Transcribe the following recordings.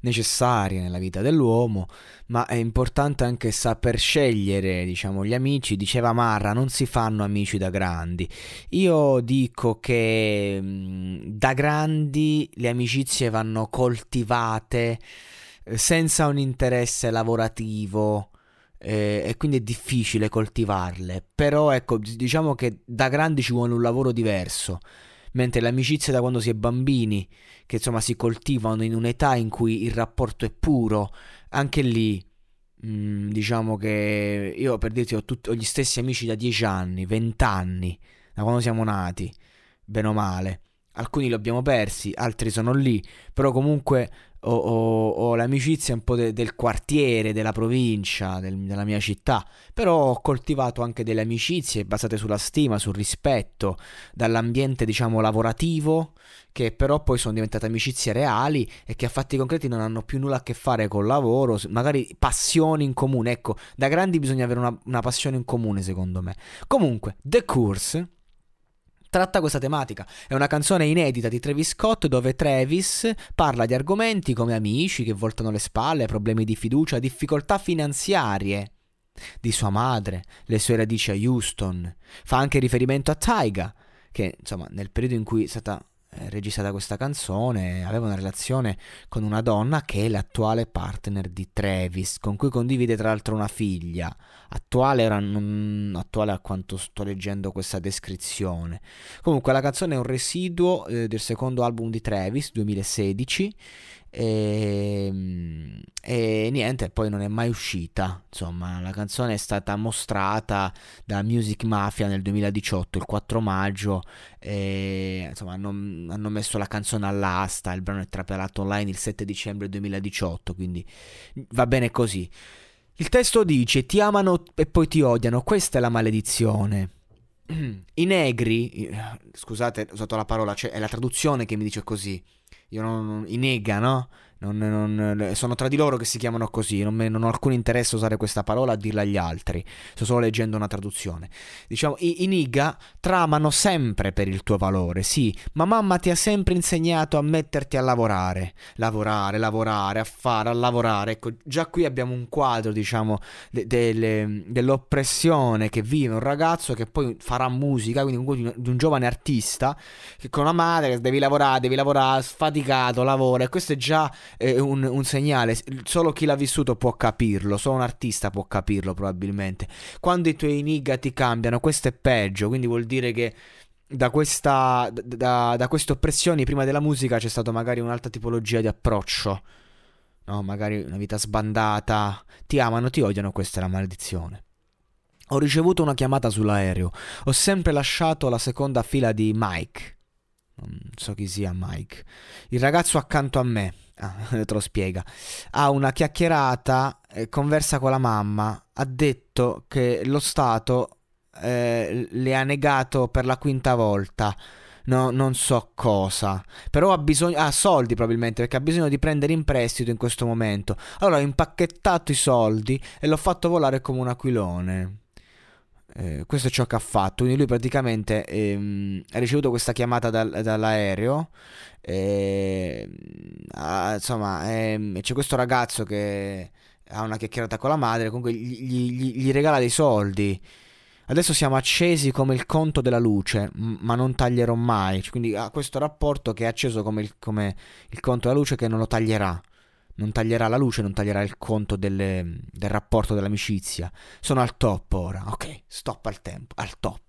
necessarie nella vita dell'uomo, ma è importante anche saper scegliere, diciamo, gli amici. Diceva Marra, non si fanno amici da grandi. Io dico che mm, da grandi le amicizie vanno coltivate eh, senza un interesse lavorativo. Eh, e quindi è difficile coltivarle. Però ecco, diciamo che da grandi ci vuole un lavoro diverso mentre l'amicizia da quando si è bambini, che insomma si coltivano in un'età in cui il rapporto è puro, anche lì mh, mm, diciamo che io per dirti ho, tut- ho gli stessi amici da 10 anni, 20 anni, da quando siamo nati, bene o male. Alcuni li abbiamo persi, altri sono lì, però comunque ho, ho, ho l'amicizia un po' de, del quartiere, della provincia, del, della mia città, però ho coltivato anche delle amicizie basate sulla stima, sul rispetto, dall'ambiente diciamo lavorativo, che però poi sono diventate amicizie reali e che a fatti concreti non hanno più nulla a che fare col lavoro, magari passioni in comune, ecco, da grandi bisogna avere una, una passione in comune secondo me. Comunque, The Course tratta questa tematica. È una canzone inedita di Travis Scott dove Travis parla di argomenti come amici che voltano le spalle, problemi di fiducia, difficoltà finanziarie di sua madre, le sue radici a Houston. Fa anche riferimento a Taiga, che insomma nel periodo in cui è stata registrata questa canzone, aveva una relazione con una donna che è l'attuale partner di Travis, con cui condivide tra l'altro una figlia. Attuale, era non, attuale a quanto sto leggendo questa descrizione. Comunque la canzone è un residuo eh, del secondo album di Travis, 2016 e, ehm, e, niente, poi non è mai uscita. Insomma, la canzone è stata mostrata da Music Mafia nel 2018, il 4 maggio. E, insomma, hanno, hanno messo la canzone all'asta. Il brano è trapelato online il 7 dicembre 2018. Quindi va bene così. Il testo dice: Ti amano e poi ti odiano. Questa è la maledizione. I negri, scusate, ho usato la parola, cioè è la traduzione che mi dice così io non, i nega, no? Non, non, sono tra di loro che si chiamano così, non, me, non, ho alcun interesse a usare questa parola a dirla agli altri, sto solo leggendo una traduzione. Diciamo, i, i niga tramano sempre per il tuo valore, sì, ma mamma ti ha sempre insegnato a metterti a lavorare, lavorare, lavorare, a fare, a lavorare. Ecco, già qui abbiamo un quadro, diciamo, de, de, dell'oppressione che vive un ragazzo che poi farà musica, quindi un, di un giovane artista, che con una madre devi lavorare, devi lavorare, sfaticato, lavora, e questo è già è un, un, segnale, solo chi l'ha vissuto può capirlo, solo un artista può capirlo probabilmente. Quando i tuoi enigma ti cambiano, questo è peggio, quindi vuol dire che da, questa, da, da queste oppressioni prima della musica c'è stata magari un'altra tipologia di approccio, no? magari una vita sbandata, ti amano, ti odiano, questa è la maledizione. Ho ricevuto una chiamata sull'aereo, ho sempre lasciato la seconda fila di Mike. Non so chi sia Mike. Il ragazzo accanto a me ah, te lo spiega, ha una chiacchierata, eh, conversa con la mamma, ha detto che lo Stato eh, le ha negato per la quinta volta. No, non so cosa. Però ha bisogno. Ha soldi probabilmente perché ha bisogno di prendere in prestito in questo momento. Allora ho impacchettato i soldi e l'ho fatto volare come un aquilone. Eh, questo è ciò che ha fatto. Quindi lui praticamente ehm, ha ricevuto questa chiamata dal, dall'aereo. E, ah, insomma, ehm, c'è questo ragazzo che ha una chiacchierata con la madre. Comunque gli, gli, gli regala dei soldi. Adesso siamo accesi come il conto della luce, ma non taglierò mai. Quindi ha questo rapporto che è acceso come il, come il conto della luce che non lo taglierà non taglierà la luce, non taglierà il conto delle, del rapporto dell'amicizia. Sono al top ora. Ok, stop al tempo, al top.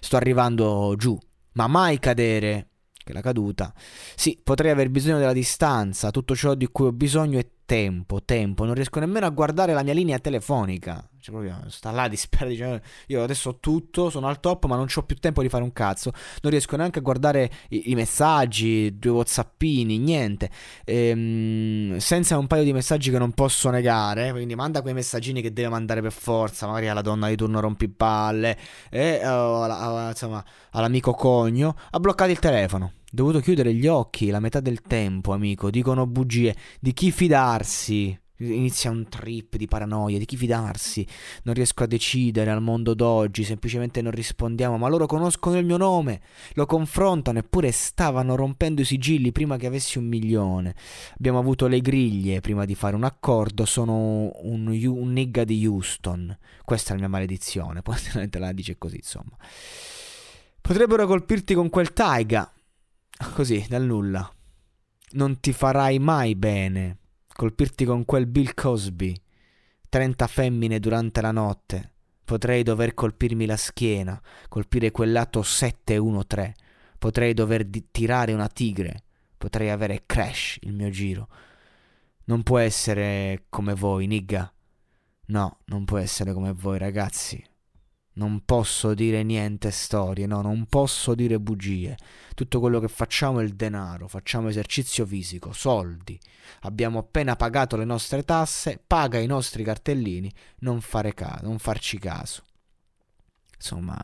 Sto arrivando giù, ma mai cadere. Che la caduta. Sì, potrei aver bisogno della distanza. Tutto ciò di cui ho bisogno è tempo, tempo, non riesco nemmeno a guardare la mia linea telefonica. Cioè, proprio sta là disperato. Dice, io adesso ho tutto, sono al top, ma non ho più tempo di fare un cazzo. Non riesco neanche a guardare i, i messaggi, due whatsappini, niente. Ehm, senza un paio di messaggi che non posso negare. Quindi manda quei messaggini che deve mandare per forza, magari alla donna di turno rompipalle, e, oh, alla, insomma, all'amico cogno. Ha bloccato il telefono. Dovuto chiudere gli occhi la metà del tempo, amico. Dicono bugie. Di chi fidarsi? Inizia un trip di paranoia, di chi fidarsi. Non riesco a decidere al mondo d'oggi, semplicemente non rispondiamo, ma loro conoscono il mio nome, lo confrontano eppure stavano rompendo i sigilli prima che avessi un milione. Abbiamo avuto le griglie prima di fare un accordo, sono un, un nigga di Houston. Questa è la mia maledizione, poi te la dice così, insomma. Potrebbero colpirti con quel taiga, così, dal nulla. Non ti farai mai bene colpirti con quel Bill Cosby, 30 femmine durante la notte. Potrei dover colpirmi la schiena, colpire quel lato 713. Potrei dover di- tirare una tigre. Potrei avere crash il mio giro. Non può essere come voi, nigga. No, non può essere come voi, ragazzi. Non posso dire niente storie, no, non posso dire bugie. Tutto quello che facciamo è il denaro, facciamo esercizio fisico, soldi. Abbiamo appena pagato le nostre tasse, paga i nostri cartellini, non, caso, non farci caso. Insomma,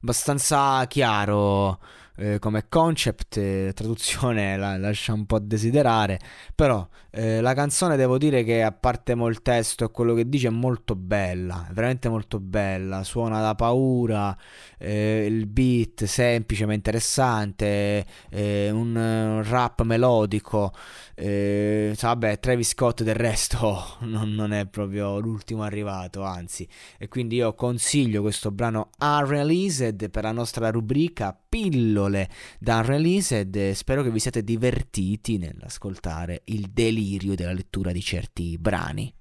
abbastanza chiaro eh, come concept, eh, traduzione la, lascia un po' a desiderare, però eh, la canzone devo dire che a parte il testo e quello che dice è molto bella, è veramente molto bella, suona da paura, eh, il beat semplice ma interessante, eh, un, rap melodico, eh, vabbè Travis Scott del resto non, non, è proprio l'ultimo arrivato, anzi, e quindi io consiglio questo brano Unreleased per la nostra rubrica pillole da Unreleased e spero che vi siate divertiti nell'ascoltare il delirio della lettura di certi brani.